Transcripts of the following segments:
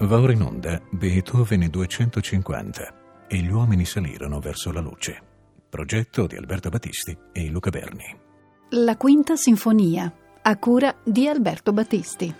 Va ora in onda Beethoven 250 e gli uomini salirono verso la luce. Progetto di Alberto Battisti e Luca Berni. La quinta sinfonia, a cura di Alberto Battisti.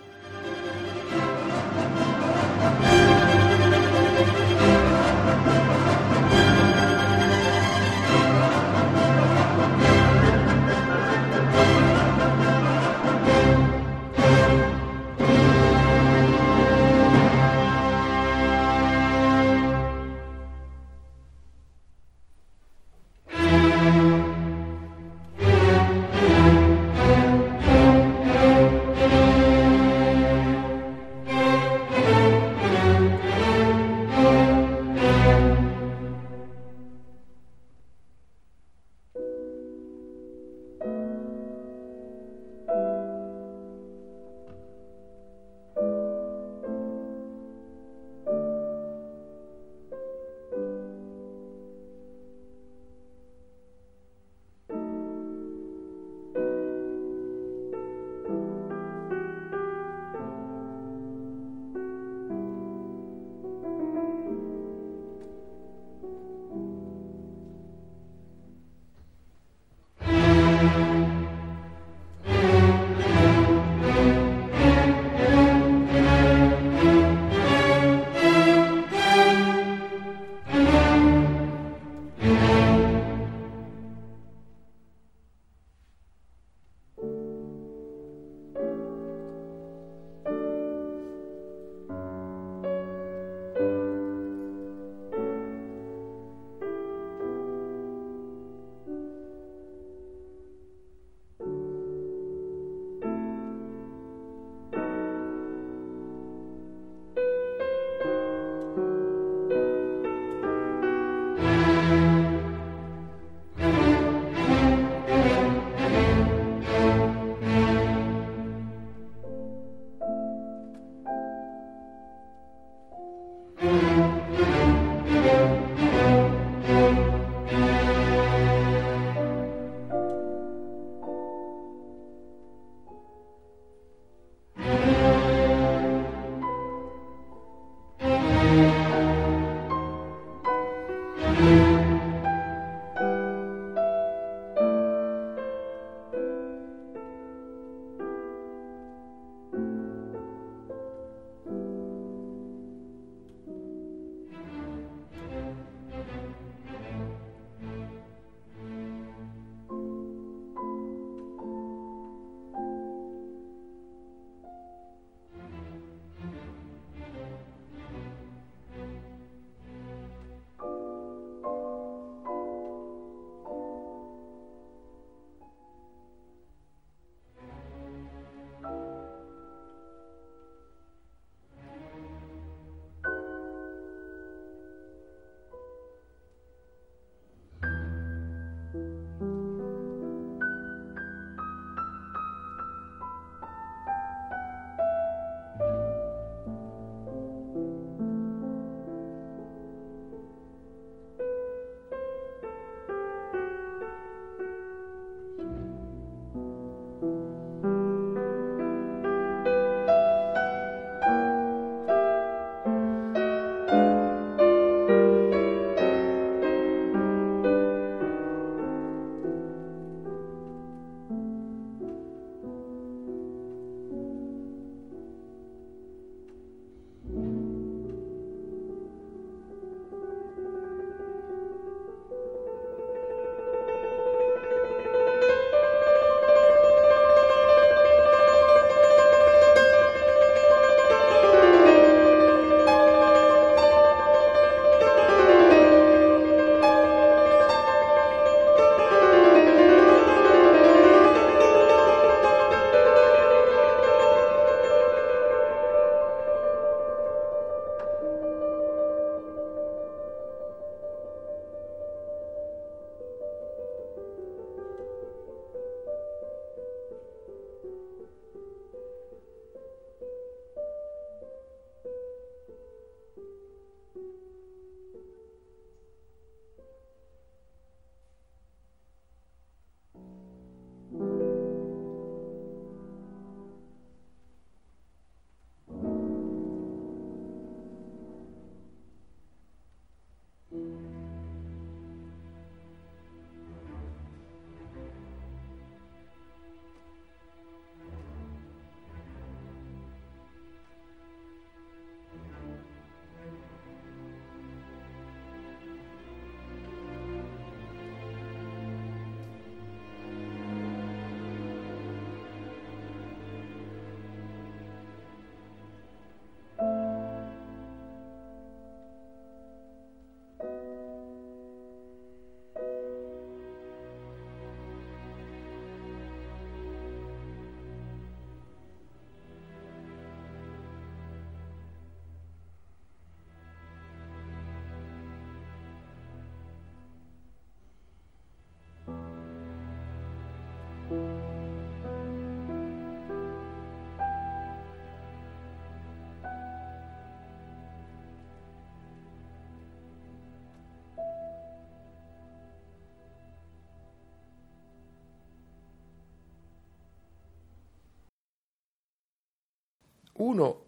Uno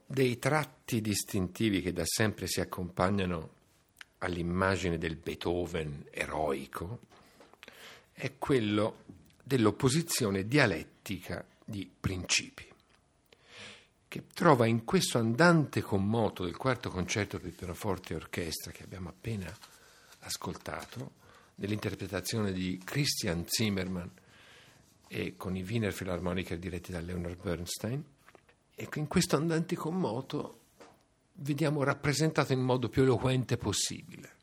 dei tratti distintivi che da sempre si accompagnano all'immagine del Beethoven eroico è quello dell'opposizione dialettica di principi, che trova in questo andante commoto del quarto concerto per pianoforte e orchestra che abbiamo appena ascoltato, nell'interpretazione di Christian Zimmermann e con i Wiener Philharmoniker diretti da Leonard Bernstein, Ecco, in questo andante commoto vediamo rappresentato in modo più eloquente possibile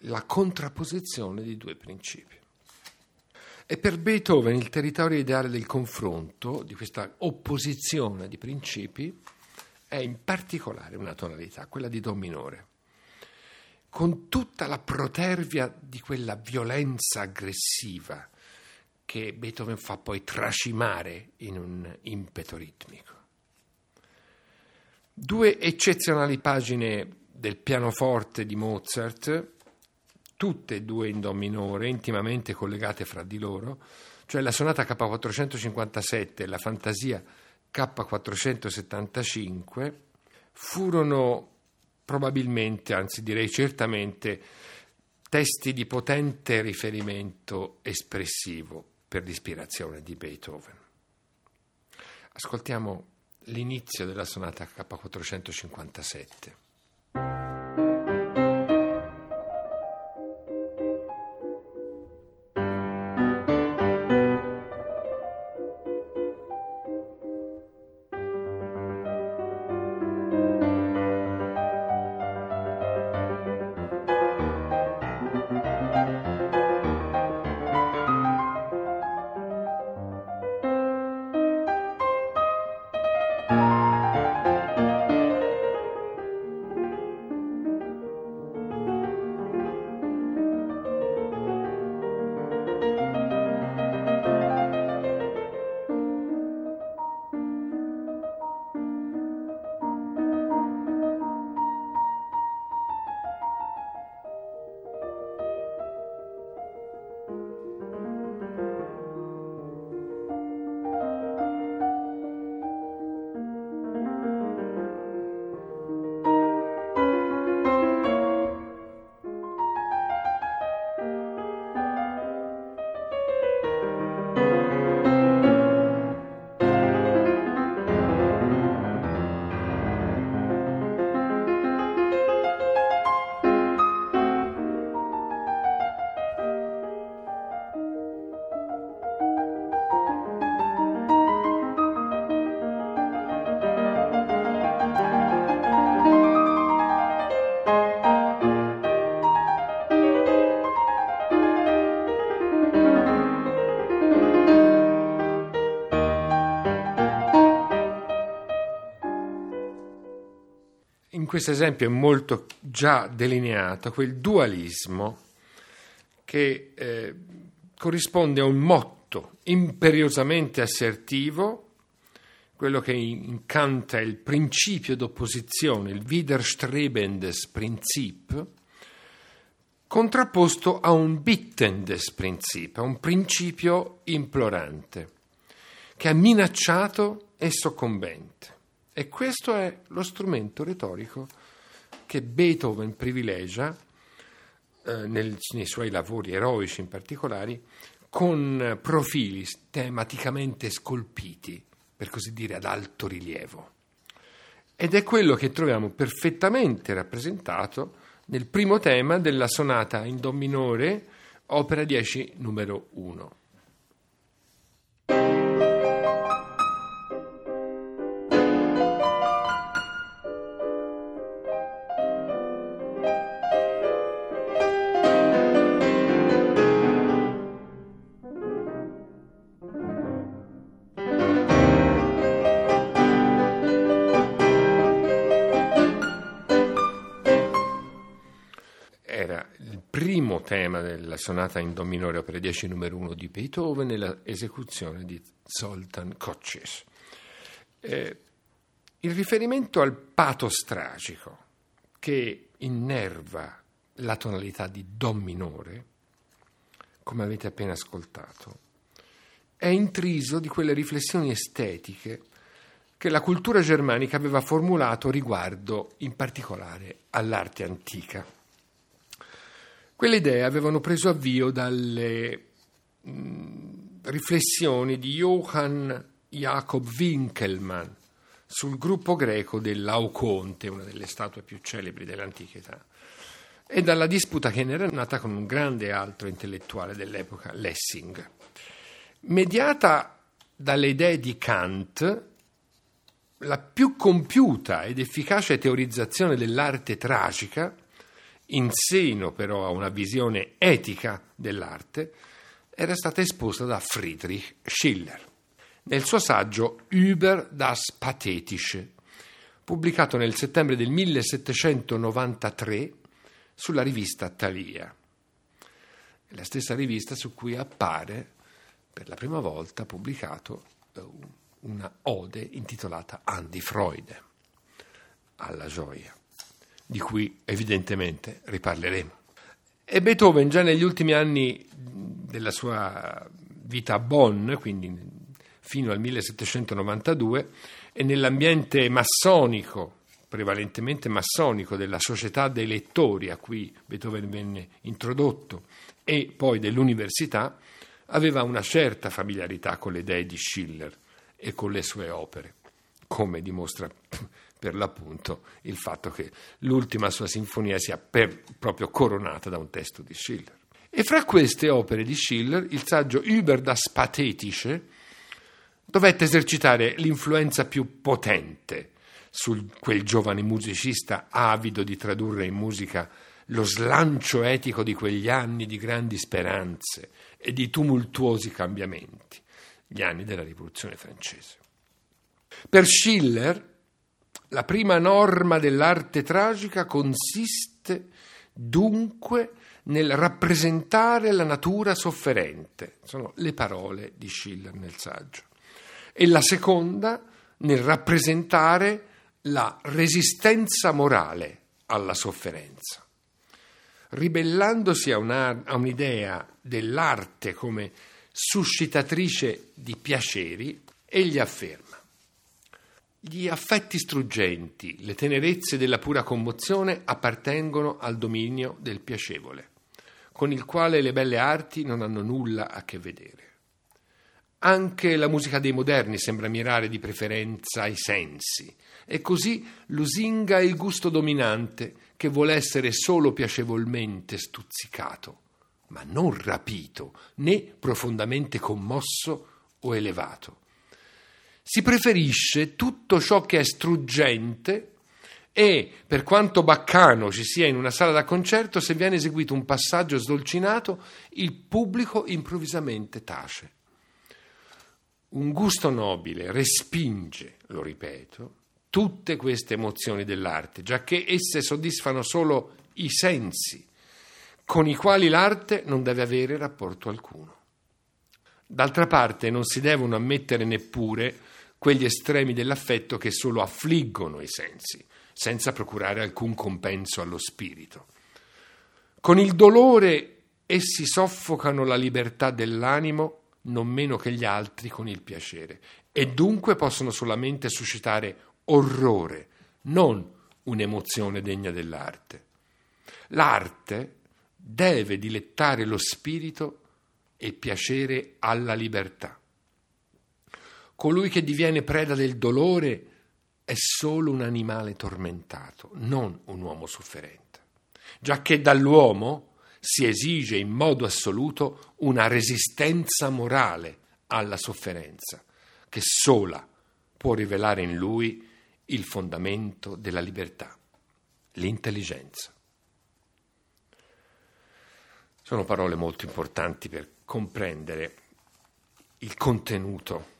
la contrapposizione di due principi. E per Beethoven il territorio ideale del confronto, di questa opposizione di principi, è in particolare una tonalità, quella di Do minore, con tutta la protervia di quella violenza aggressiva che Beethoven fa poi tracimare in un impeto ritmico. Due eccezionali pagine del pianoforte di Mozart, tutte e due in Do minore, intimamente collegate fra di loro, cioè la sonata K457 e la fantasia K475, furono probabilmente, anzi direi certamente, testi di potente riferimento espressivo per l'ispirazione di Beethoven. Ascoltiamo l'inizio della sonata K457. In questo esempio è molto già delineato quel dualismo che eh, corrisponde a un motto imperiosamente assertivo, quello che incanta il principio d'opposizione, il widerstrebendes Prinzip, contrapposto a un bittendes Prinzip, a un principio implorante, che è minacciato e soccombente. E questo è lo strumento retorico che Beethoven privilegia eh, nel, nei suoi lavori eroici in particolare, con profili tematicamente scolpiti, per così dire ad alto rilievo. Ed è quello che troviamo perfettamente rappresentato nel primo tema della sonata in Do minore, opera 10, numero 1. Sonata in Do minore opera 10 numero 1 di Beethoven nella esecuzione di Zoltan Kocis. Eh, il riferimento al pathos tragico che innerva la tonalità di Do minore, come avete appena ascoltato, è intriso di quelle riflessioni estetiche che la cultura germanica aveva formulato riguardo in particolare all'arte antica. Quelle idee avevano preso avvio dalle mh, riflessioni di Johann Jakob Winkelmann sul gruppo greco dell'Auconte, una delle statue più celebri dell'antichità, e dalla disputa che ne era nata con un grande altro intellettuale dell'epoca, Lessing. Mediata dalle idee di Kant, la più compiuta ed efficace teorizzazione dell'arte tragica, in seno però a una visione etica dell'arte, era stata esposta da Friedrich Schiller nel suo saggio Über das Pathetische, pubblicato nel settembre del 1793 sulla rivista Thalia. la stessa rivista su cui appare per la prima volta pubblicato eh, una ode intitolata Andi Freude alla gioia, di cui evidentemente riparleremo. E Beethoven già negli ultimi anni della sua vita a Bonn, quindi fino al 1792, e nell'ambiente massonico, prevalentemente massonico, della società dei lettori a cui Beethoven venne introdotto e poi dell'università, aveva una certa familiarità con le idee di Schiller e con le sue opere, come dimostra per l'appunto il fatto che l'ultima sua sinfonia sia per, proprio coronata da un testo di Schiller. E fra queste opere di Schiller, il saggio Über das Pathetische dovette esercitare l'influenza più potente su quel giovane musicista avido di tradurre in musica lo slancio etico di quegli anni di grandi speranze e di tumultuosi cambiamenti, gli anni della rivoluzione francese. Per Schiller la prima norma dell'arte tragica consiste dunque nel rappresentare la natura sofferente, sono le parole di Schiller nel saggio, e la seconda nel rappresentare la resistenza morale alla sofferenza. Ribellandosi a, una, a un'idea dell'arte come suscitatrice di piaceri, egli afferma gli affetti struggenti, le tenerezze della pura commozione appartengono al dominio del piacevole, con il quale le belle arti non hanno nulla a che vedere. Anche la musica dei moderni sembra mirare di preferenza ai sensi, e così lusinga il gusto dominante che vuole essere solo piacevolmente stuzzicato, ma non rapito né profondamente commosso o elevato si preferisce tutto ciò che è struggente e, per quanto baccano ci sia in una sala da concerto, se viene eseguito un passaggio sdolcinato, il pubblico improvvisamente tace. Un gusto nobile respinge, lo ripeto, tutte queste emozioni dell'arte, giacché esse soddisfano solo i sensi, con i quali l'arte non deve avere rapporto alcuno. D'altra parte non si devono ammettere neppure quegli estremi dell'affetto che solo affliggono i sensi, senza procurare alcun compenso allo spirito. Con il dolore essi soffocano la libertà dell'animo non meno che gli altri con il piacere e dunque possono solamente suscitare orrore, non un'emozione degna dell'arte. L'arte deve dilettare lo spirito e piacere alla libertà. Colui che diviene preda del dolore è solo un animale tormentato, non un uomo sofferente, giacché dall'uomo si esige in modo assoluto una resistenza morale alla sofferenza, che sola può rivelare in lui il fondamento della libertà, l'intelligenza. Sono parole molto importanti per comprendere il contenuto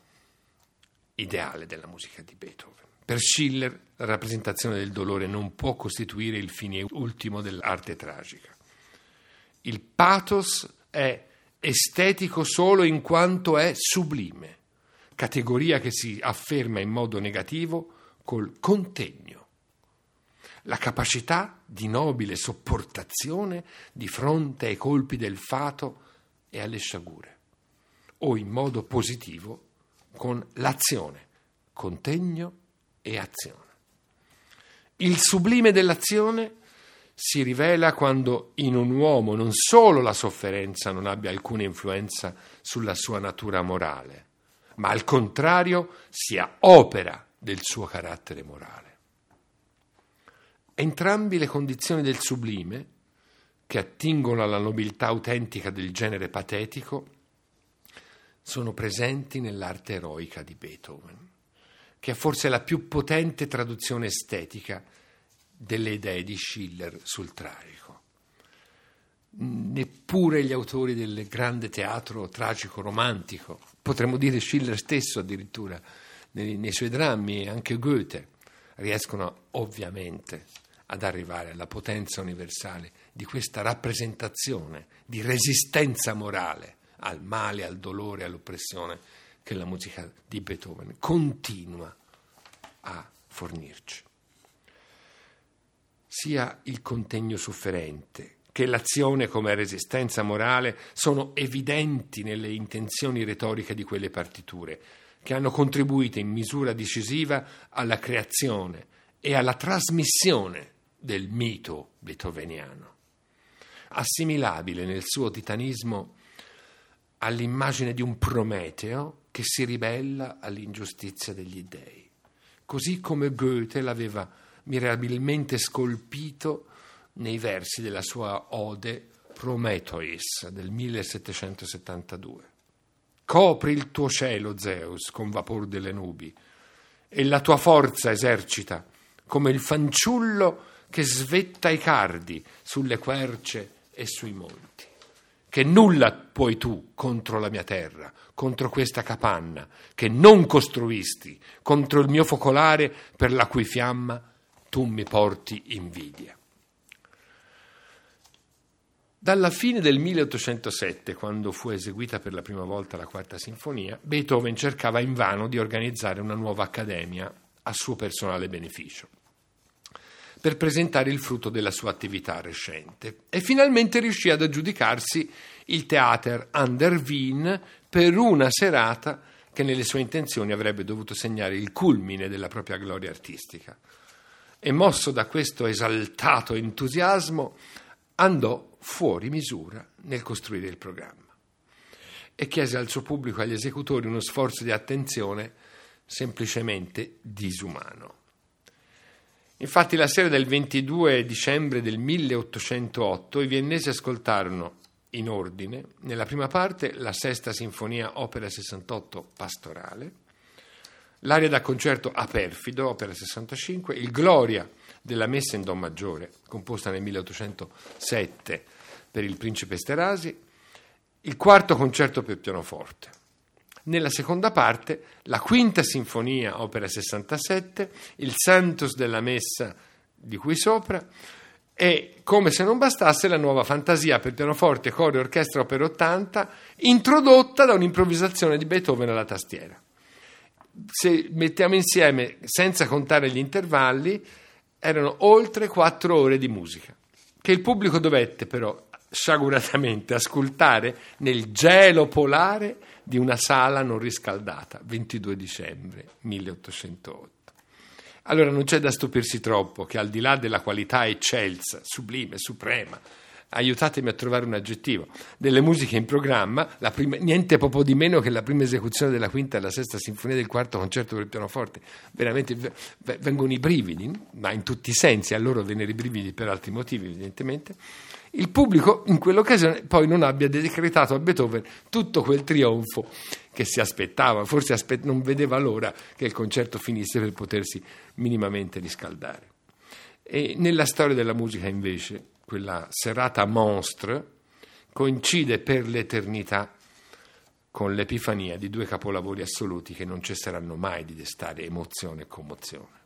ideale della musica di Beethoven. Per Schiller la rappresentazione del dolore non può costituire il fine ultimo dell'arte tragica. Il pathos è estetico solo in quanto è sublime, categoria che si afferma in modo negativo col contegno, la capacità di nobile sopportazione di fronte ai colpi del fato e alle sciagure, o in modo positivo con l'azione contegno e azione. Il sublime dell'azione si rivela quando in un uomo non solo la sofferenza non abbia alcuna influenza sulla sua natura morale, ma al contrario sia opera del suo carattere morale. Entrambi le condizioni del sublime, che attingono alla nobiltà autentica del genere patetico, sono presenti nell'arte eroica di Beethoven, che è forse la più potente traduzione estetica delle idee di Schiller sul tragico. Neppure gli autori del grande teatro tragico romantico, potremmo dire Schiller stesso addirittura, nei, nei suoi drammi e anche Goethe, riescono ovviamente ad arrivare alla potenza universale di questa rappresentazione di resistenza morale al male, al dolore, all'oppressione che la musica di Beethoven continua a fornirci. Sia il contegno sofferente che l'azione come resistenza morale sono evidenti nelle intenzioni retoriche di quelle partiture, che hanno contribuito in misura decisiva alla creazione e alla trasmissione del mito beethoveniano, assimilabile nel suo titanismo all'immagine di un Prometeo che si ribella all'ingiustizia degli dèi, così come Goethe l'aveva mirabilmente scolpito nei versi della sua ode Prometheus del 1772. Copri il tuo cielo, Zeus, con vapor delle nubi, e la tua forza esercita come il fanciullo che svetta i cardi sulle querce e sui monti che nulla puoi tu contro la mia terra, contro questa capanna, che non costruisti, contro il mio focolare per la cui fiamma tu mi porti invidia. Dalla fine del 1807, quando fu eseguita per la prima volta la quarta sinfonia, Beethoven cercava invano di organizzare una nuova accademia a suo personale beneficio per presentare il frutto della sua attività recente e finalmente riuscì ad aggiudicarsi il Theater an der Wien per una serata che nelle sue intenzioni avrebbe dovuto segnare il culmine della propria gloria artistica. E mosso da questo esaltato entusiasmo, andò fuori misura nel costruire il programma e chiese al suo pubblico e agli esecutori uno sforzo di attenzione semplicemente disumano. Infatti la sera del 22 dicembre del 1808 i viennesi ascoltarono in ordine, nella prima parte la sesta sinfonia opera 68 pastorale, l'aria da concerto a perfido opera 65, il Gloria della messa in Do maggiore composta nel 1807 per il principe Sterasi, il quarto concerto per pianoforte. Nella seconda parte, la quinta sinfonia, opera 67, il Santos della Messa di qui sopra, e come se non bastasse la nuova fantasia per pianoforte, coro e orchestra opera 80, introdotta da un'improvvisazione di Beethoven alla tastiera. Se mettiamo insieme, senza contare gli intervalli, erano oltre quattro ore di musica, che il pubblico dovette però sciaguratamente ascoltare nel gelo polare di una sala non riscaldata, 22 dicembre 1808. Allora non c'è da stupirsi troppo che al di là della qualità eccelsa, sublime, suprema, aiutatemi a trovare un aggettivo, delle musiche in programma, prima, niente proprio di meno che la prima esecuzione della quinta e la sesta sinfonia del quarto concerto per il pianoforte, veramente vengono i brividi, ma in tutti i sensi, a loro vennero i brividi per altri motivi evidentemente, il pubblico in quell'occasione poi non abbia decretato a Beethoven tutto quel trionfo che si aspettava, forse aspe- non vedeva l'ora che il concerto finisse per potersi minimamente riscaldare. E nella storia della musica invece, quella serata monstre coincide per l'eternità con l'epifania di due capolavori assoluti che non cesseranno mai di destare emozione e commozione,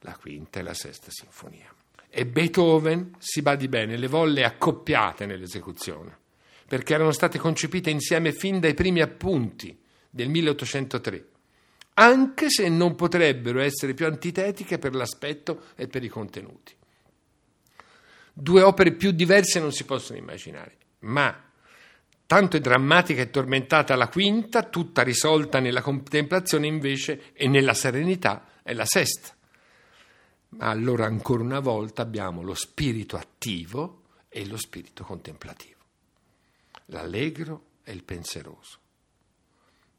la quinta e la sesta sinfonia. E Beethoven, si badi bene, le volle accoppiate nell'esecuzione, perché erano state concepite insieme fin dai primi appunti del 1803, anche se non potrebbero essere più antitetiche per l'aspetto e per i contenuti. Due opere più diverse non si possono immaginare, ma Tanto è drammatica e tormentata la quinta, tutta risolta nella contemplazione invece e nella serenità è la sesta. Allora ancora una volta abbiamo lo spirito attivo e lo spirito contemplativo, l'allegro e il pensieroso.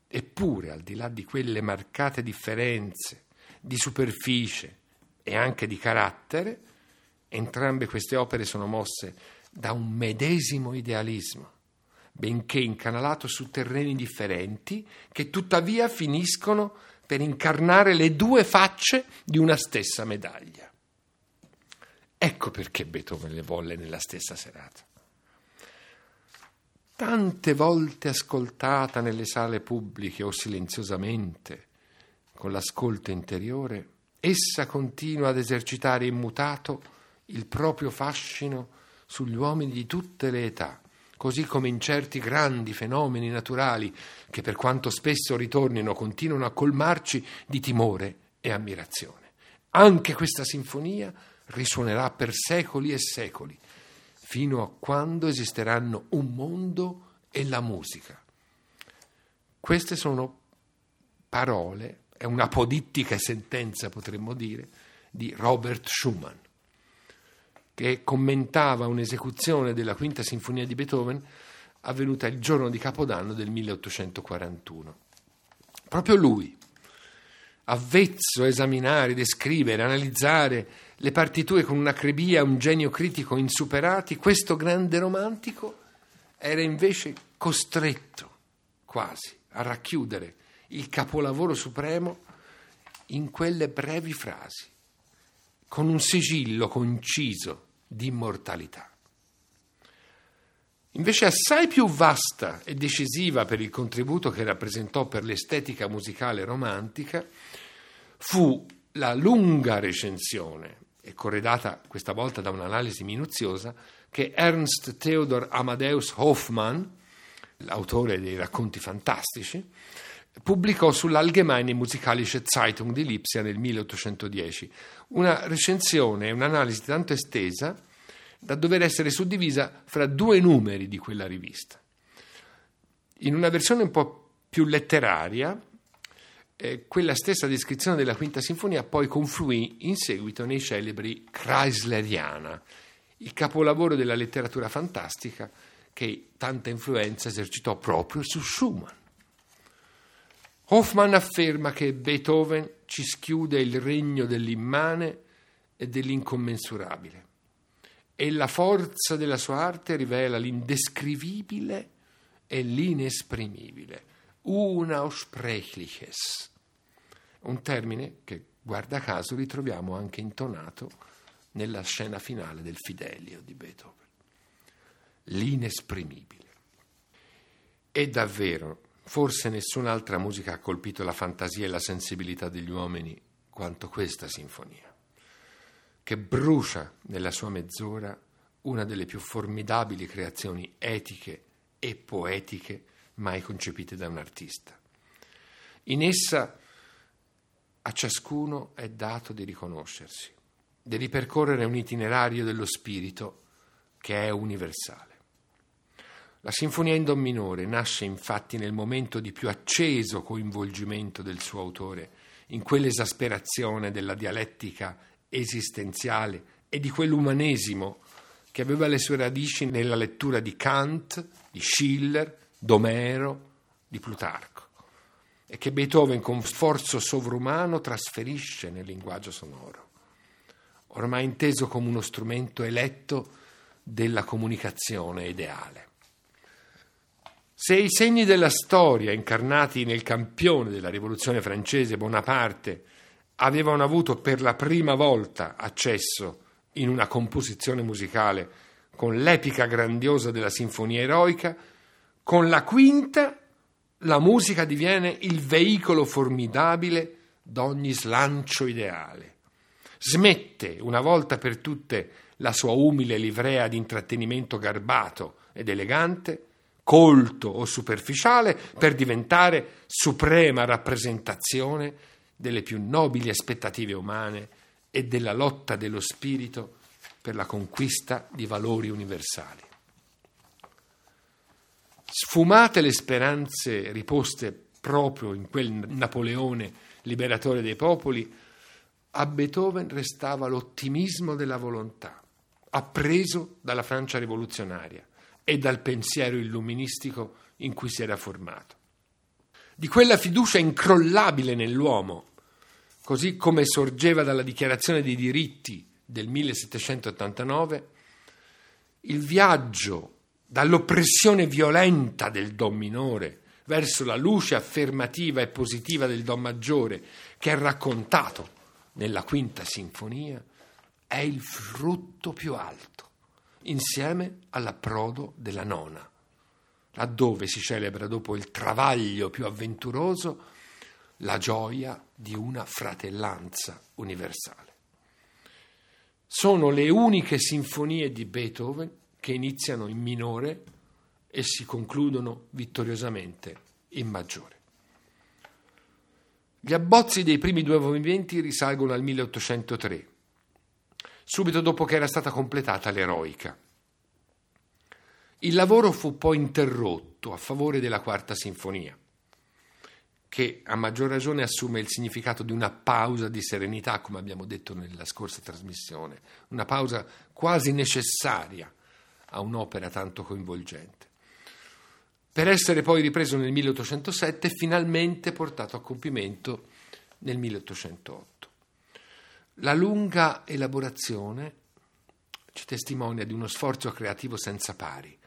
Eppure, al di là di quelle marcate differenze di superficie e anche di carattere, entrambe queste opere sono mosse da un medesimo idealismo benché incanalato su terreni differenti, che tuttavia finiscono per incarnare le due facce di una stessa medaglia. Ecco perché Beethoven le volle nella stessa serata. Tante volte ascoltata nelle sale pubbliche o silenziosamente, con l'ascolto interiore, essa continua ad esercitare immutato il proprio fascino sugli uomini di tutte le età così come in certi grandi fenomeni naturali che per quanto spesso ritornino continuano a colmarci di timore e ammirazione. Anche questa sinfonia risuonerà per secoli e secoli, fino a quando esisteranno un mondo e la musica. Queste sono parole, è un'apodittica sentenza, potremmo dire, di Robert Schumann che commentava un'esecuzione della quinta sinfonia di Beethoven avvenuta il giorno di Capodanno del 1841. Proprio lui, avvezzo a esaminare, descrivere, analizzare le partiture con un'acrebia e un genio critico insuperati, questo grande romantico era invece costretto quasi a racchiudere il capolavoro supremo in quelle brevi frasi, con un sigillo conciso di immortalità. Invece assai più vasta e decisiva per il contributo che rappresentò per l'estetica musicale romantica fu la lunga recensione, e corredata questa volta da un'analisi minuziosa, che Ernst Theodor Amadeus Hoffmann, l'autore dei racconti fantastici, pubblicò sull'Allgemeine Musikalische Zeitung di Lipsia nel 1810, una recensione un'analisi tanto estesa da dover essere suddivisa fra due numeri di quella rivista. In una versione un po' più letteraria, eh, quella stessa descrizione della Quinta Sinfonia poi confluì in seguito nei celebri Chrysleriana, il capolavoro della letteratura fantastica che tanta influenza esercitò proprio su Schumann. Hoffmann afferma che Beethoven ci schiude il regno dell'immane e dell'incommensurabile e la forza della sua arte rivela l'indescrivibile e l'inesprimibile. Unaussprechliches. Un termine che, guarda caso, ritroviamo anche intonato nella scena finale del Fidelio di Beethoven. L'inesprimibile. E davvero Forse nessun'altra musica ha colpito la fantasia e la sensibilità degli uomini quanto questa sinfonia, che brucia nella sua mezz'ora una delle più formidabili creazioni etiche e poetiche mai concepite da un artista. In essa a ciascuno è dato di riconoscersi, di ripercorrere un itinerario dello spirito che è universale. La sinfonia in Do minore nasce infatti nel momento di più acceso coinvolgimento del suo autore, in quell'esasperazione della dialettica esistenziale e di quell'umanesimo che aveva le sue radici nella lettura di Kant, di Schiller, d'Omero, di Plutarco e che Beethoven con sforzo sovrumano trasferisce nel linguaggio sonoro, ormai inteso come uno strumento eletto della comunicazione ideale. Se i segni della storia incarnati nel campione della rivoluzione francese Bonaparte avevano avuto per la prima volta accesso in una composizione musicale con l'epica grandiosa della sinfonia eroica, con la quinta la musica diviene il veicolo formidabile d'ogni slancio ideale. Smette una volta per tutte la sua umile livrea di intrattenimento garbato ed elegante colto o superficiale per diventare suprema rappresentazione delle più nobili aspettative umane e della lotta dello spirito per la conquista di valori universali. Sfumate le speranze riposte proprio in quel Napoleone liberatore dei popoli, a Beethoven restava l'ottimismo della volontà, appreso dalla Francia rivoluzionaria e dal pensiero illuministico in cui si era formato. Di quella fiducia incrollabile nell'uomo, così come sorgeva dalla dichiarazione dei diritti del 1789, il viaggio dall'oppressione violenta del Don minore verso la luce affermativa e positiva del Don maggiore che è raccontato nella quinta sinfonia è il frutto più alto, insieme all'approdo della nona, laddove si celebra dopo il travaglio più avventuroso la gioia di una fratellanza universale. Sono le uniche sinfonie di Beethoven che iniziano in minore e si concludono vittoriosamente in maggiore. Gli abbozzi dei primi due movimenti risalgono al 1803, subito dopo che era stata completata l'eroica. Il lavoro fu poi interrotto a favore della quarta sinfonia, che a maggior ragione assume il significato di una pausa di serenità, come abbiamo detto nella scorsa trasmissione, una pausa quasi necessaria a un'opera tanto coinvolgente per essere poi ripreso nel 1807 e finalmente portato a compimento nel 1808. La lunga elaborazione ci testimonia di uno sforzo creativo senza pari,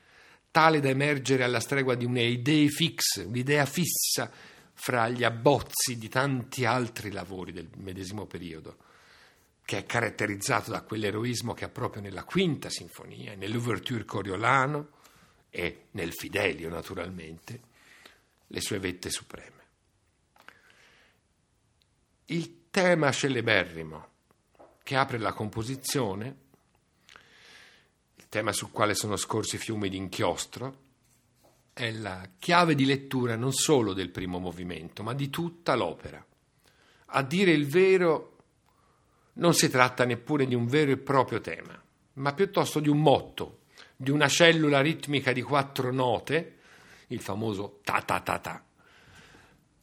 tale da emergere alla stregua di un'idea fix, un'idea fissa fra gli abbozzi di tanti altri lavori del medesimo periodo, che è caratterizzato da quell'eroismo che ha proprio nella quinta sinfonia, nell'ouverture coriolano, e nel Fidelio naturalmente, le sue vette supreme. Il tema celeberrimo che apre la composizione, il tema sul quale sono scorsi fiumi di inchiostro, è la chiave di lettura non solo del primo movimento, ma di tutta l'opera. A dire il vero, non si tratta neppure di un vero e proprio tema, ma piuttosto di un motto di una cellula ritmica di quattro note, il famoso ta ta ta ta,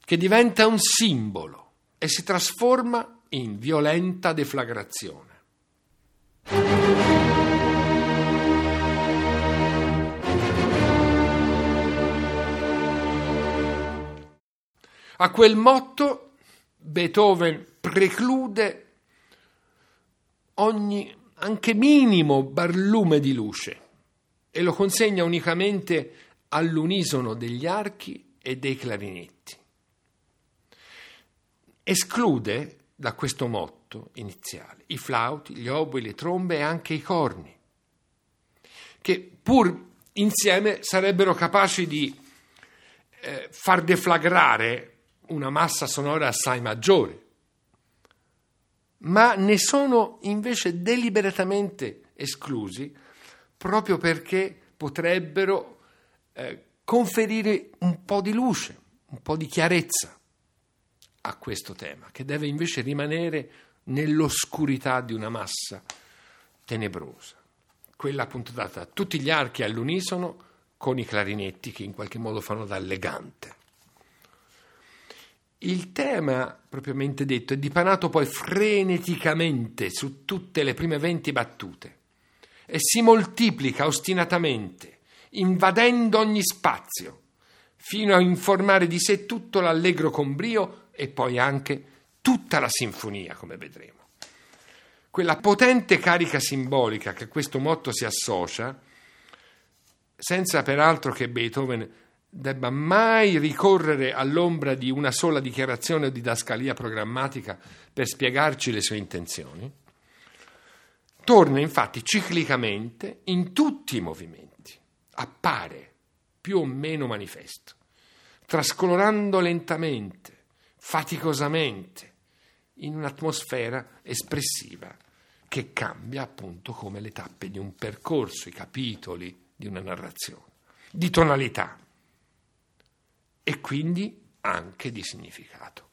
che diventa un simbolo e si trasforma in violenta deflagrazione. A quel motto Beethoven preclude ogni anche minimo barlume di luce e lo consegna unicamente all'unisono degli archi e dei clarinetti. Esclude da questo motto iniziale. I flauti, gli oboi, le trombe e anche i corni, che pur insieme sarebbero capaci di eh, far deflagrare una massa sonora assai maggiore, ma ne sono invece deliberatamente esclusi proprio perché potrebbero eh, conferire un po' di luce, un po' di chiarezza a questo tema, che deve invece rimanere nell'oscurità di una massa tenebrosa, quella appunto data a tutti gli archi all'unisono con i clarinetti che in qualche modo fanno da allegante. Il tema, propriamente detto, è dipanato poi freneticamente su tutte le prime venti battute e si moltiplica ostinatamente, invadendo ogni spazio, fino a informare di sé tutto l'allegro con brio e poi anche tutta la sinfonia, come vedremo. Quella potente carica simbolica che a questo motto si associa, senza peraltro che Beethoven debba mai ricorrere all'ombra di una sola dichiarazione o didascalia programmatica per spiegarci le sue intenzioni, torna infatti ciclicamente in tutti i movimenti, appare più o meno manifesto, trascolorando lentamente, faticosamente, in un'atmosfera espressiva che cambia appunto come le tappe di un percorso, i capitoli di una narrazione, di tonalità e quindi anche di significato.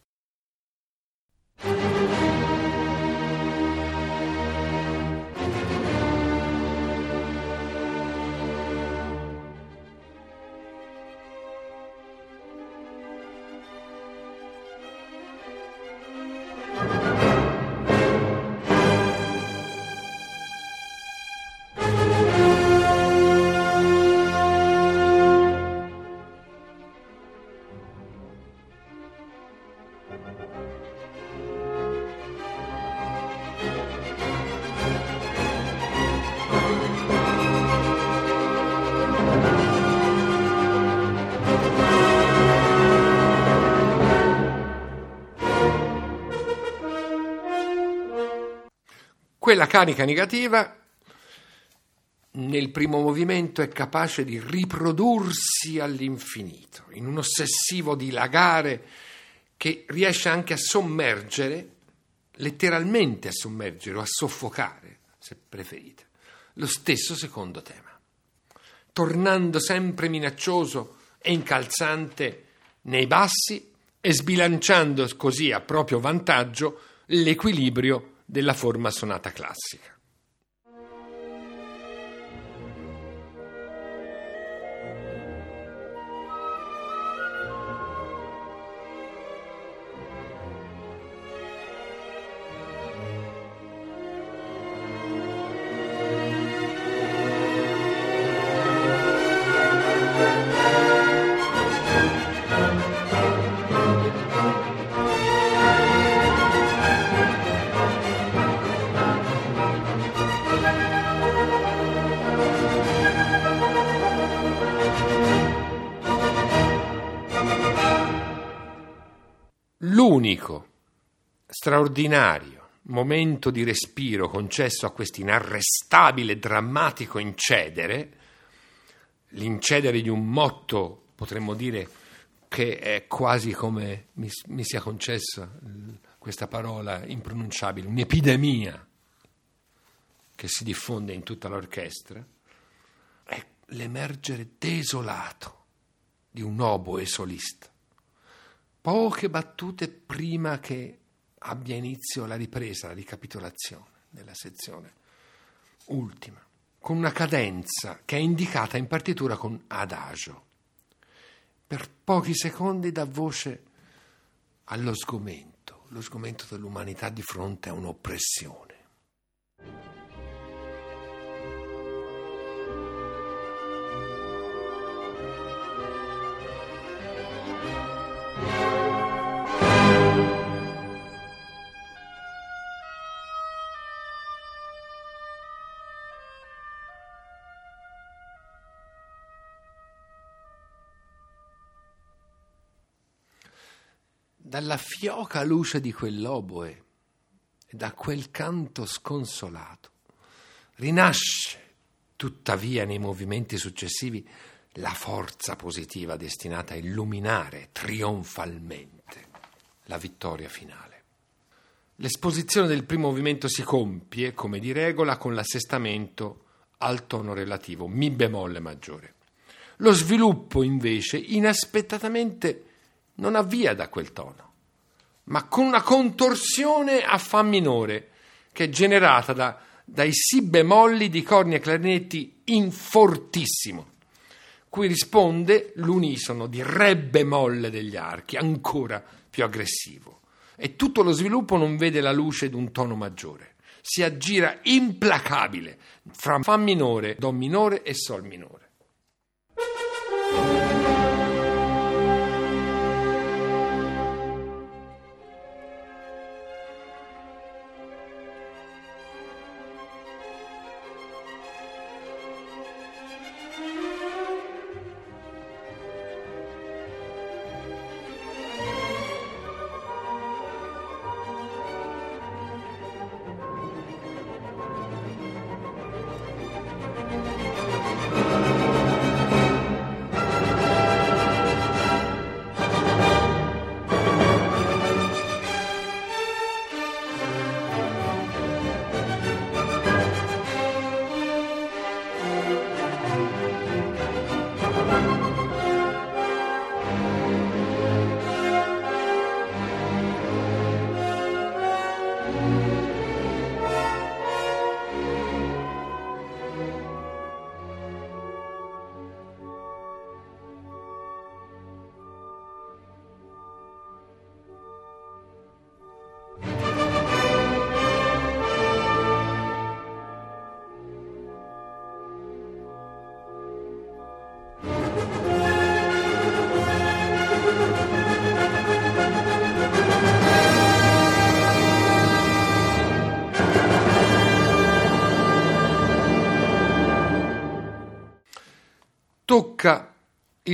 Quella carica negativa nel primo movimento è capace di riprodursi all'infinito, in un ossessivo dilagare che riesce anche a sommergere, letteralmente a sommergere o a soffocare, se preferite, lo stesso secondo tema, tornando sempre minaccioso e incalzante nei bassi e sbilanciando così a proprio vantaggio l'equilibrio della forma sonata classica. L'unico straordinario momento di respiro concesso a questo inarrestabile, drammatico incedere, l'incedere di un motto, potremmo dire, che è quasi come mi, mi sia concessa questa parola impronunciabile, un'epidemia che si diffonde in tutta l'orchestra, è l'emergere desolato di un oboe solista poche battute prima che abbia inizio la ripresa, la ricapitolazione della sezione ultima, con una cadenza che è indicata in partitura con adagio. Per pochi secondi dà voce allo sgomento, lo sgomento dell'umanità di fronte a un'oppressione. Dalla fioca luce di quell'oboe e da quel canto sconsolato rinasce tuttavia nei movimenti successivi la forza positiva destinata a illuminare trionfalmente la vittoria finale. L'esposizione del primo movimento si compie, come di regola, con l'assestamento al tono relativo, Mi bemolle maggiore. Lo sviluppo, invece, inaspettatamente non avvia da quel tono, ma con una contorsione a Fa minore che è generata da, dai Si bemolli di corni e clarinetti in fortissimo, cui risponde l'unisono di Re bemolle degli archi, ancora più aggressivo. E tutto lo sviluppo non vede la luce di un tono maggiore, si aggira implacabile fra Fa minore, Do minore e Sol minore.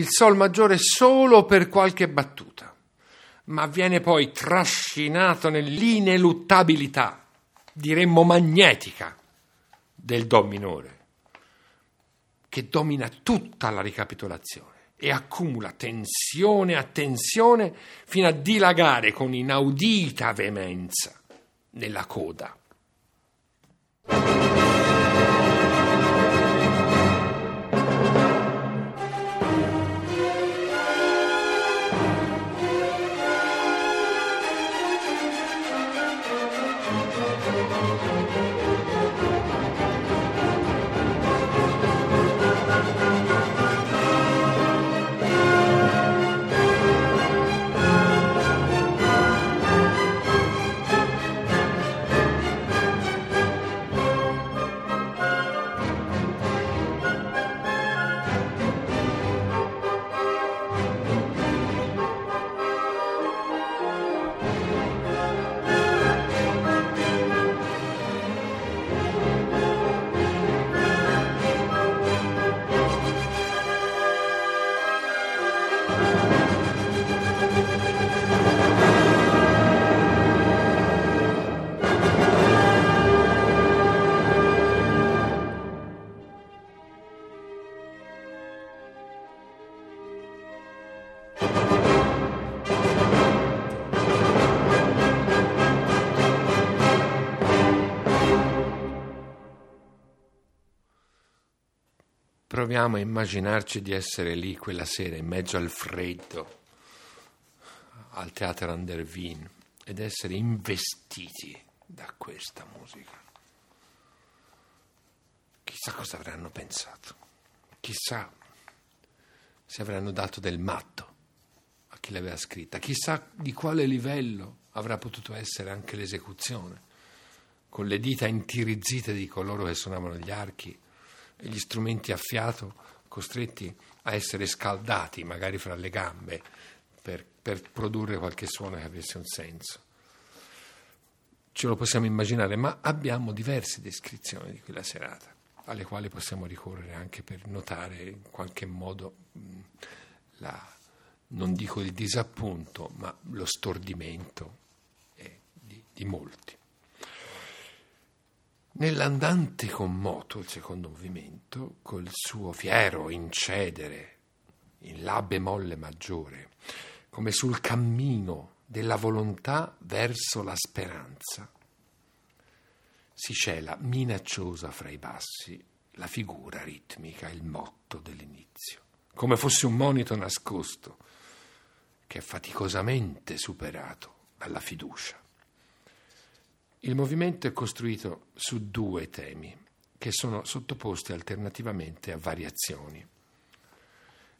Il Sol maggiore solo per qualche battuta, ma viene poi trascinato nell'ineluttabilità diremmo magnetica, del Do minore, che domina tutta la ricapitolazione e accumula tensione a tensione fino a dilagare con inaudita veemenza nella coda. Proviamo a immaginarci di essere lì quella sera in mezzo al freddo al Teatro Under Wien ed essere investiti da questa musica. Chissà cosa avranno pensato, chissà se avranno dato del matto a chi l'aveva scritta, chissà di quale livello avrà potuto essere anche l'esecuzione, con le dita intirizzite di coloro che suonavano gli archi gli strumenti a fiato costretti a essere scaldati magari fra le gambe per, per produrre qualche suono che avesse un senso. Ce lo possiamo immaginare, ma abbiamo diverse descrizioni di quella serata, alle quali possiamo ricorrere anche per notare in qualche modo la, non dico il disappunto, ma lo stordimento eh, di, di molti. Nell'andante con moto, il secondo movimento, col suo fiero incedere in La bemolle maggiore, come sul cammino della volontà verso la speranza, si cela minacciosa fra i bassi la figura ritmica, il motto dell'inizio, come fosse un monito nascosto che è faticosamente superato dalla fiducia. Il movimento è costruito su due temi che sono sottoposti alternativamente a variazioni,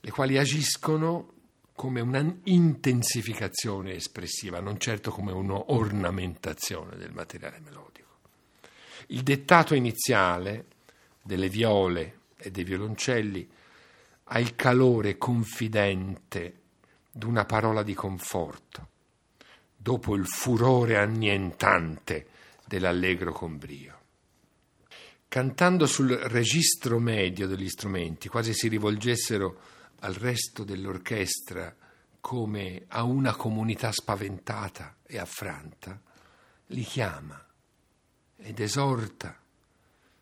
le quali agiscono come un'intensificazione espressiva, non certo come un'ornamentazione del materiale melodico. Il dettato iniziale delle viole e dei violoncelli ha il calore confidente di una parola di conforto, dopo il furore annientante dell'allegro con brio. Cantando sul registro medio degli strumenti, quasi si rivolgessero al resto dell'orchestra come a una comunità spaventata e affranta, li chiama ed esorta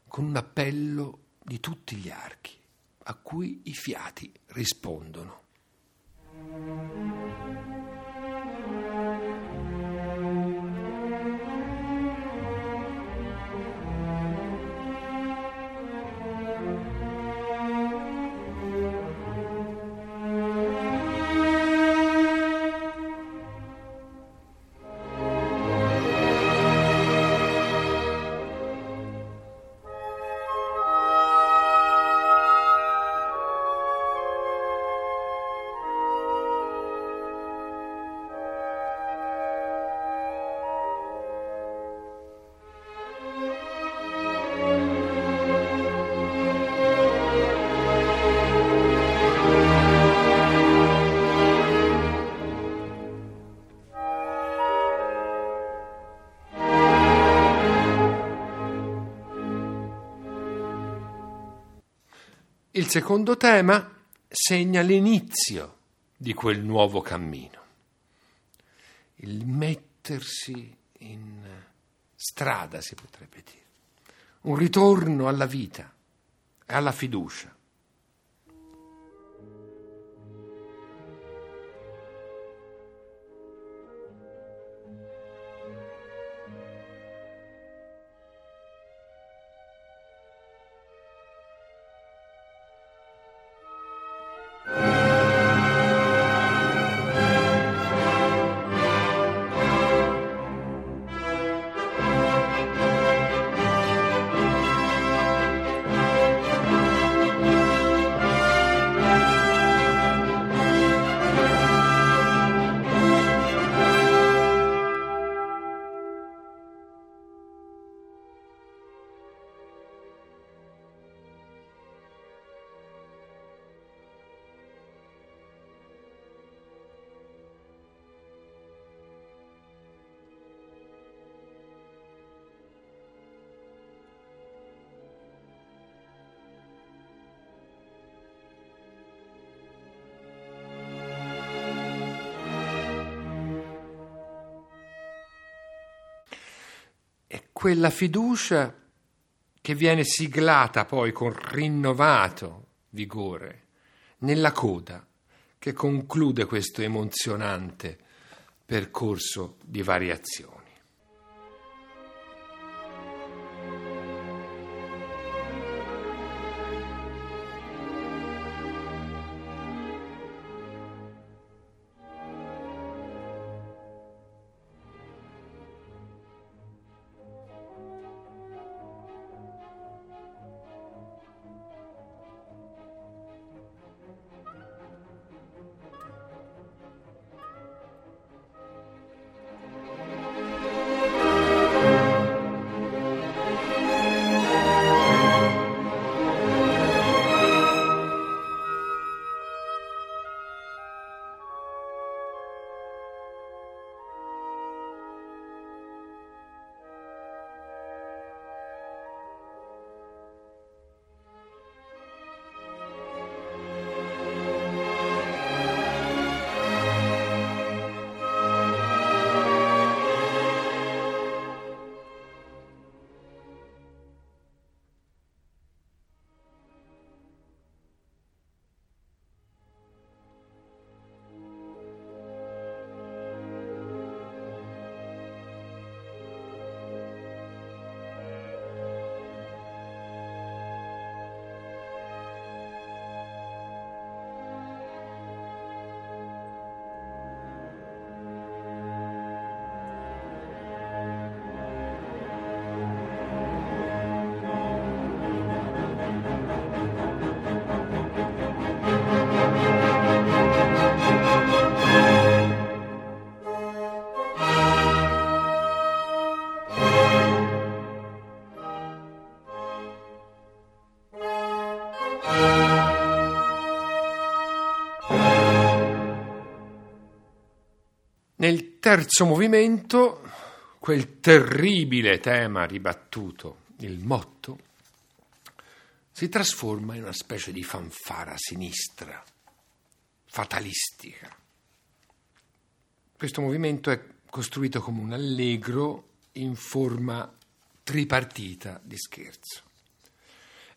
con un appello di tutti gli archi, a cui i fiati rispondono. Secondo tema segna l'inizio di quel nuovo cammino, il mettersi in strada, si potrebbe dire, un ritorno alla vita e alla fiducia. Quella fiducia che viene siglata poi con rinnovato vigore nella coda che conclude questo emozionante percorso di variazione. Nel terzo movimento, quel terribile tema ribattuto, il motto, si trasforma in una specie di fanfara sinistra, fatalistica. Questo movimento è costruito come un allegro in forma tripartita di scherzo.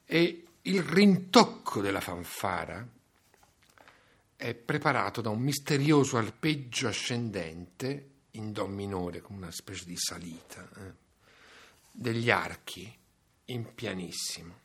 E il rintocco della fanfara è preparato da un misterioso arpeggio ascendente in Do minore, come una specie di salita, eh, degli archi in pianissimo.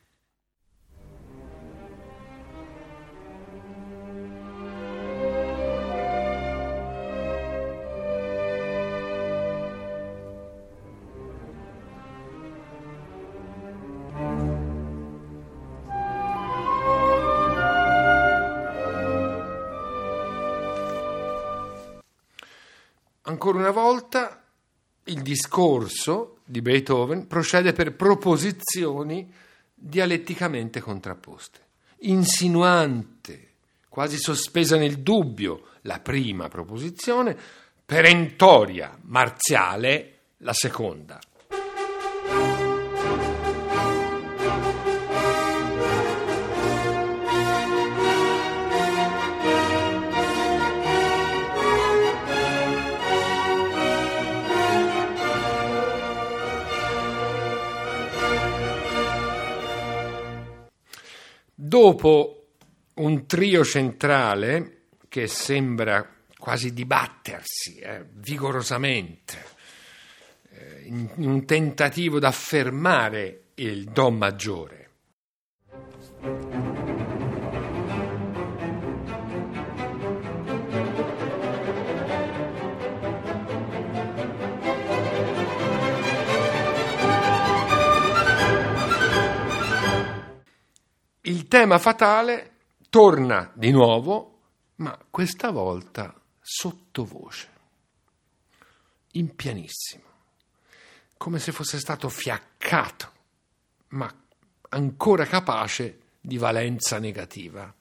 Discorso di Beethoven procede per proposizioni dialetticamente contrapposte. Insinuante, quasi sospesa nel dubbio, la prima proposizione, perentoria, marziale, la seconda. Dopo un trio centrale che sembra quasi dibattersi eh, vigorosamente eh, in un tentativo di affermare il Do maggiore. Tema fatale torna di nuovo, ma questa volta sottovoce, in pianissimo, come se fosse stato fiaccato, ma ancora capace di valenza negativa.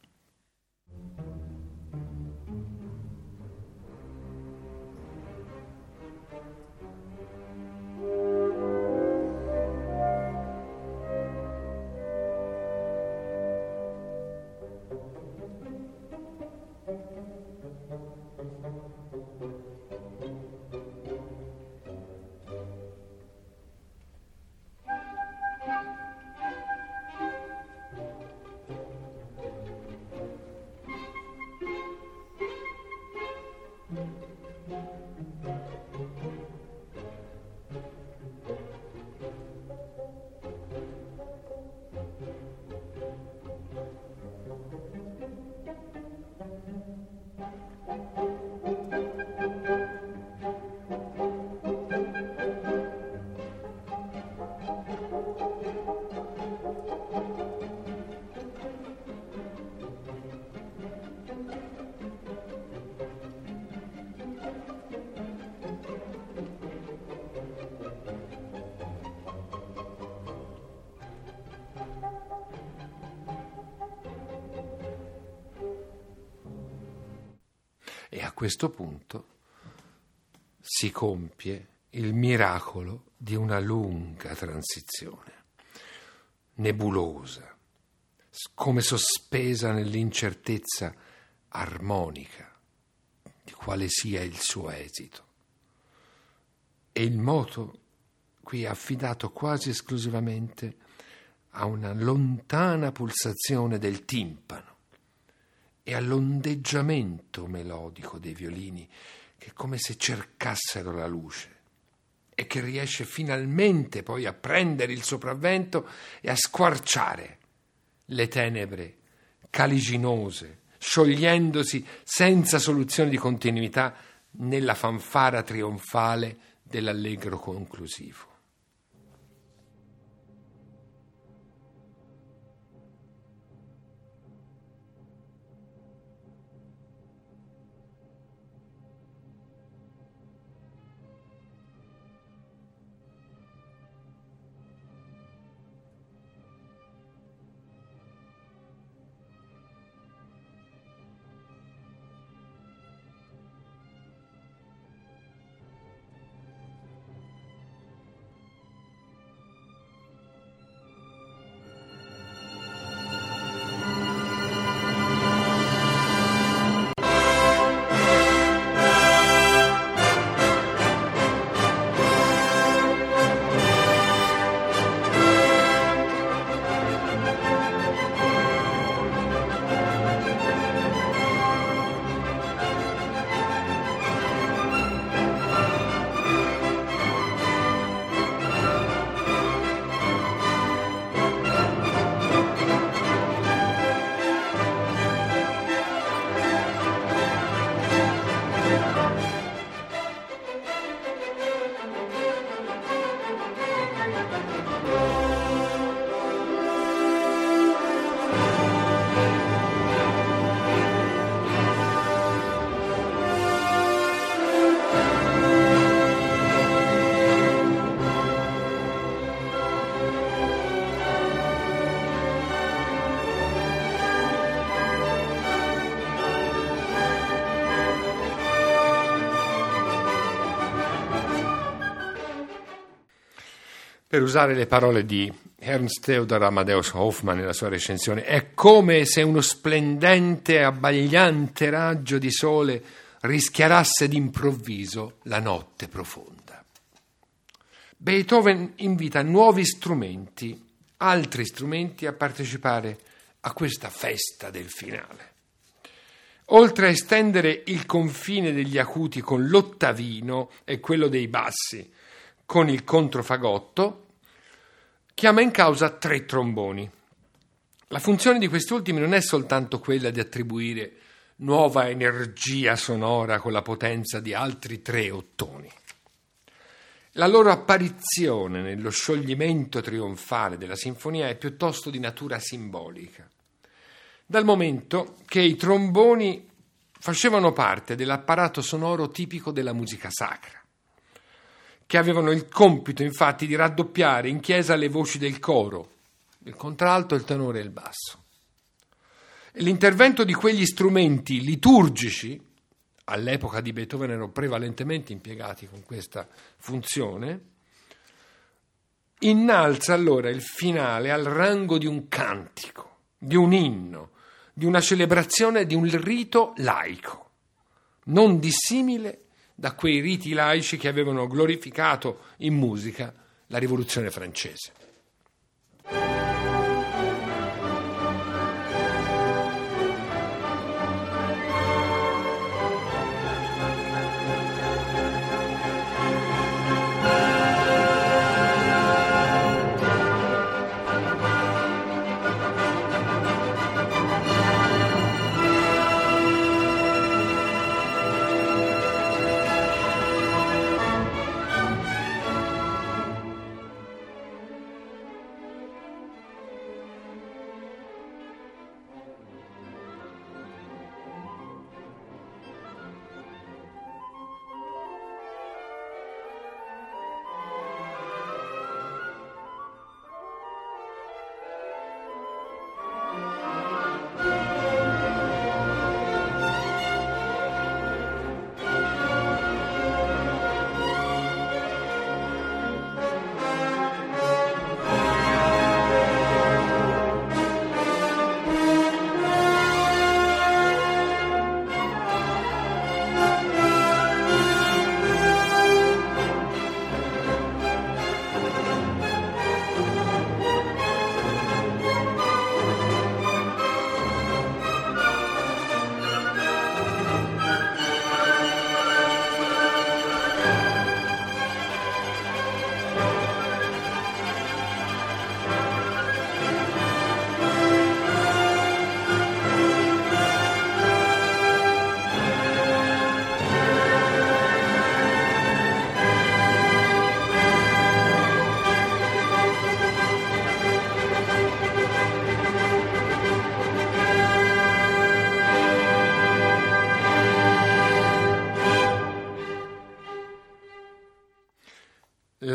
Questo punto si compie il miracolo di una lunga transizione, nebulosa, come sospesa nell'incertezza armonica di quale sia il suo esito. E il moto qui è affidato quasi esclusivamente a una lontana pulsazione del timpano e all'ondeggiamento melodico dei violini che come se cercassero la luce e che riesce finalmente poi a prendere il sopravvento e a squarciare le tenebre caliginose, sciogliendosi senza soluzione di continuità nella fanfara trionfale dell'allegro conclusivo. Per usare le parole di Ernst Theodor Amadeus Hoffmann nella sua recensione, è come se uno splendente abbagliante raggio di sole rischiarasse d'improvviso la notte profonda. Beethoven invita nuovi strumenti, altri strumenti a partecipare a questa festa del finale. Oltre a estendere il confine degli acuti con l'ottavino e quello dei bassi con il controfagotto, chiama in causa tre tromboni. La funzione di quest'ultimi non è soltanto quella di attribuire nuova energia sonora con la potenza di altri tre ottoni. La loro apparizione nello scioglimento trionfale della sinfonia è piuttosto di natura simbolica, dal momento che i tromboni facevano parte dell'apparato sonoro tipico della musica sacra, che avevano il compito infatti di raddoppiare in chiesa le voci del coro, il contralto, il tenore e il basso. E l'intervento di quegli strumenti liturgici all'epoca di Beethoven erano prevalentemente impiegati con questa funzione, innalza allora il finale al rango di un cantico, di un inno, di una celebrazione, di un rito laico, non dissimile da quei riti laici che avevano glorificato in musica la rivoluzione francese.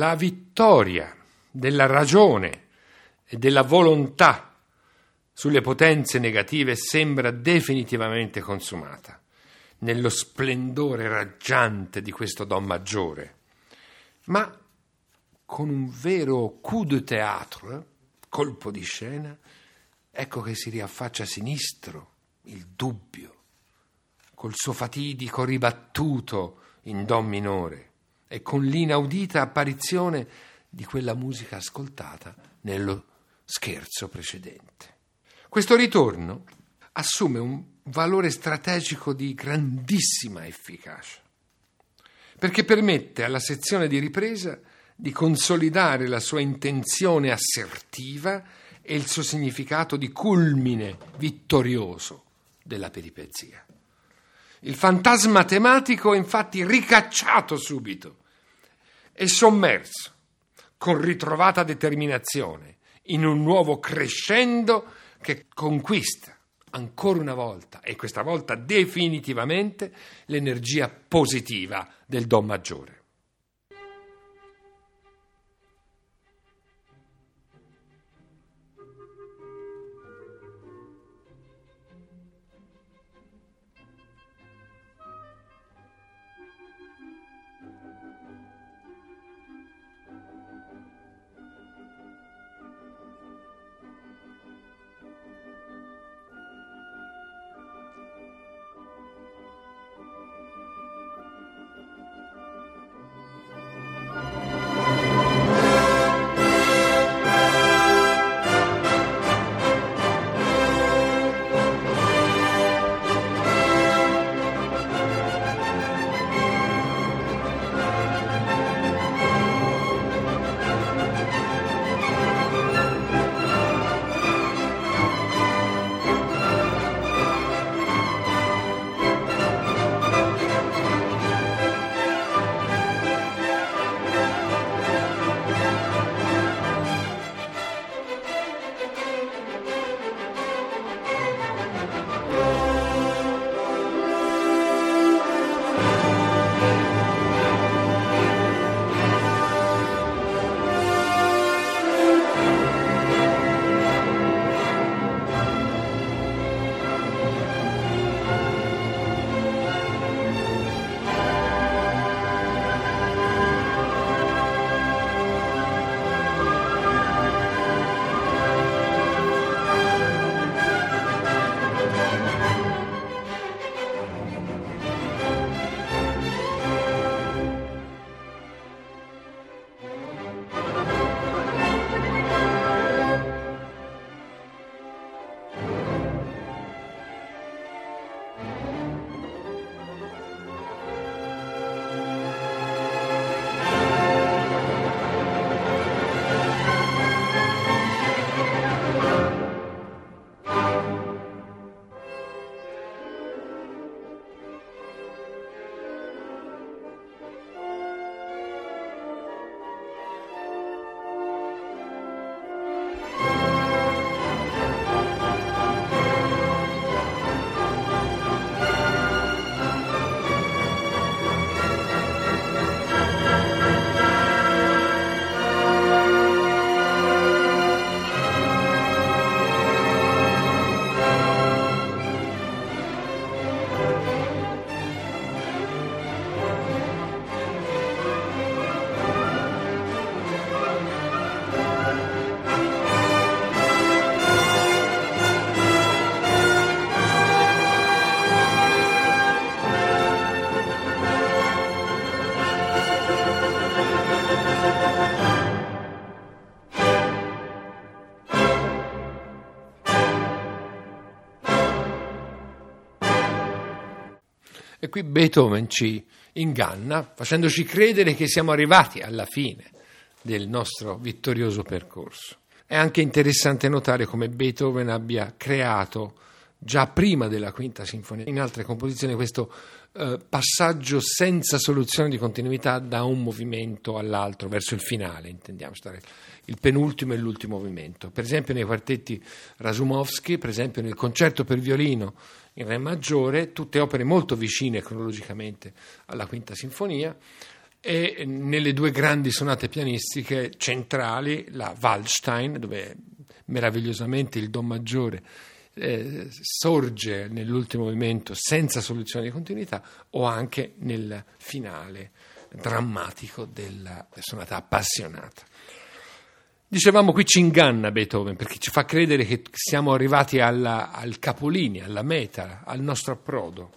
La vittoria della ragione e della volontà sulle potenze negative sembra definitivamente consumata nello splendore raggiante di questo Don Maggiore, ma con un vero coup de théâtre, colpo di scena, ecco che si riaffaccia a sinistro il dubbio, col suo fatidico ribattuto in Do minore e con l'inaudita apparizione di quella musica ascoltata nello scherzo precedente. Questo ritorno assume un valore strategico di grandissima efficacia, perché permette alla sezione di ripresa di consolidare la sua intenzione assertiva e il suo significato di culmine vittorioso della peripezia. Il fantasma tematico è infatti ricacciato subito e sommerso con ritrovata determinazione in un nuovo crescendo che conquista ancora una volta e questa volta definitivamente l'energia positiva del Don Maggiore. Qui Beethoven ci inganna facendoci credere che siamo arrivati alla fine del nostro vittorioso percorso. È anche interessante notare come Beethoven abbia creato già prima della quinta sinfonia, in altre composizioni, questo eh, passaggio senza soluzione di continuità da un movimento all'altro, verso il finale, intendiamo il penultimo e l'ultimo movimento. Per esempio nei quartetti Rasumovsky, per esempio nel concerto per violino in Re maggiore, tutte opere molto vicine cronologicamente alla quinta sinfonia, e nelle due grandi sonate pianistiche centrali, la Waldstein, dove meravigliosamente il Do maggiore eh, sorge nell'ultimo movimento senza soluzione di continuità o anche nel finale drammatico della sonata appassionata. Dicevamo qui ci inganna Beethoven perché ci fa credere che siamo arrivati alla, al capolinea, alla meta, al nostro approdo.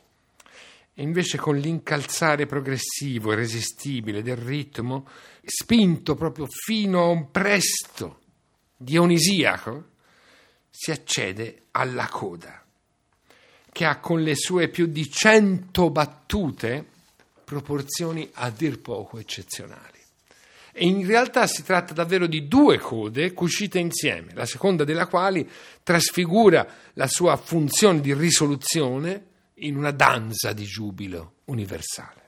E invece con l'incalzare progressivo, irresistibile del ritmo, spinto proprio fino a un presto dionisiaco, si accede alla coda, che ha con le sue più di cento battute proporzioni a dir poco eccezionali. E in realtà si tratta davvero di due code cucite insieme, la seconda della quale trasfigura la sua funzione di risoluzione in una danza di giubilo universale.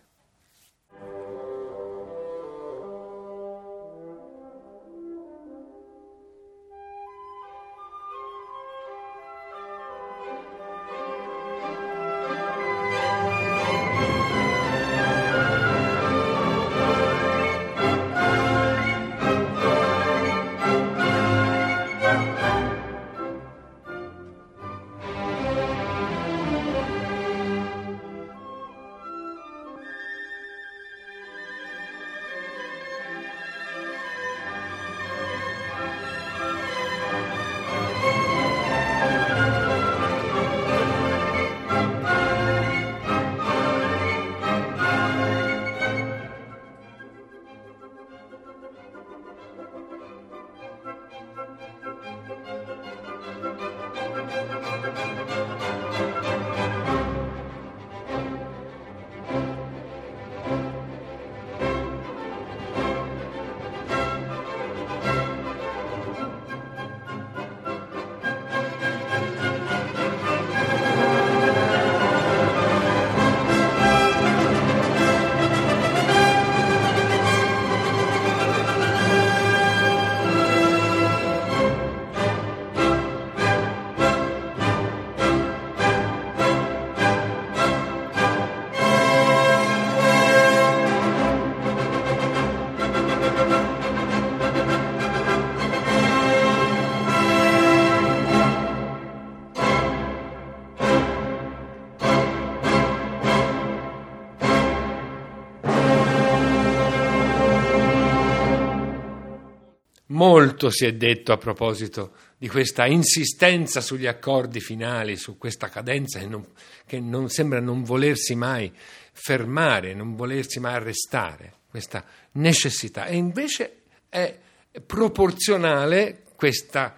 Molto si è detto a proposito di questa insistenza sugli accordi finali, su questa cadenza che non, che non sembra non volersi mai fermare, non volersi mai arrestare, questa necessità. E invece è proporzionale questa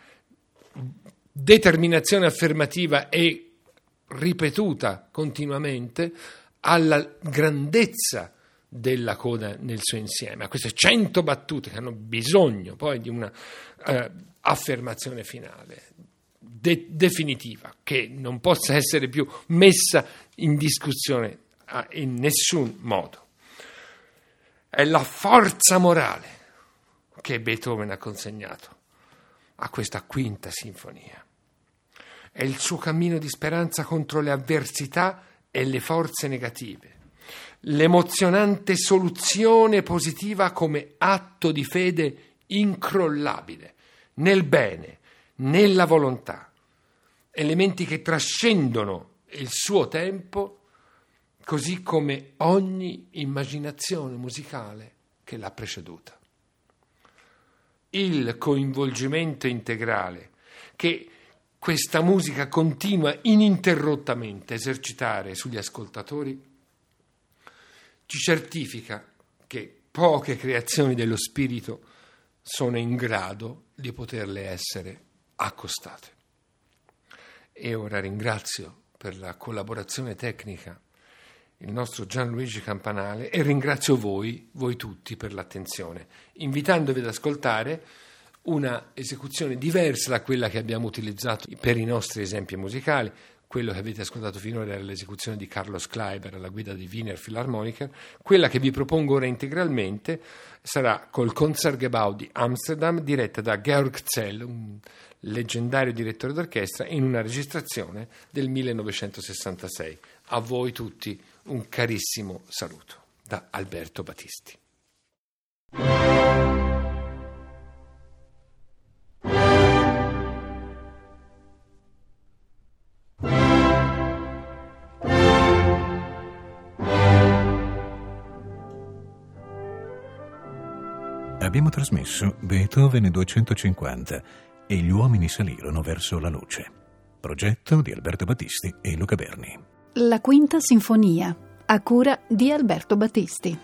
determinazione affermativa e ripetuta continuamente alla grandezza della coda nel suo insieme, a queste cento battute che hanno bisogno poi di una eh, affermazione finale, de- definitiva, che non possa essere più messa in discussione ah, in nessun modo. È la forza morale che Beethoven ha consegnato a questa quinta sinfonia. È il suo cammino di speranza contro le avversità e le forze negative l'emozionante soluzione positiva come atto di fede incrollabile nel bene, nella volontà, elementi che trascendono il suo tempo così come ogni immaginazione musicale che l'ha preceduta. Il coinvolgimento integrale che questa musica continua ininterrottamente a esercitare sugli ascoltatori ci certifica che poche creazioni dello spirito sono in grado di poterle essere accostate. E ora ringrazio per la collaborazione tecnica il nostro Gianluigi Campanale e ringrazio voi, voi tutti, per l'attenzione, invitandovi ad ascoltare una esecuzione diversa da quella che abbiamo utilizzato per i nostri esempi musicali. Quello che avete ascoltato finora era l'esecuzione di Carlos Kleiber alla guida di Wiener Philharmoniker. Quella che vi propongo ora integralmente sarà col Concertgebouw di Amsterdam, diretta da Georg Zell, un leggendario direttore d'orchestra, in una registrazione del 1966. A voi tutti un carissimo saluto da Alberto Battisti. Abbiamo trasmesso Beethoven 250 e gli uomini salirono verso la luce. Progetto di Alberto Battisti e Luca Berni. La quinta sinfonia, a cura di Alberto Battisti.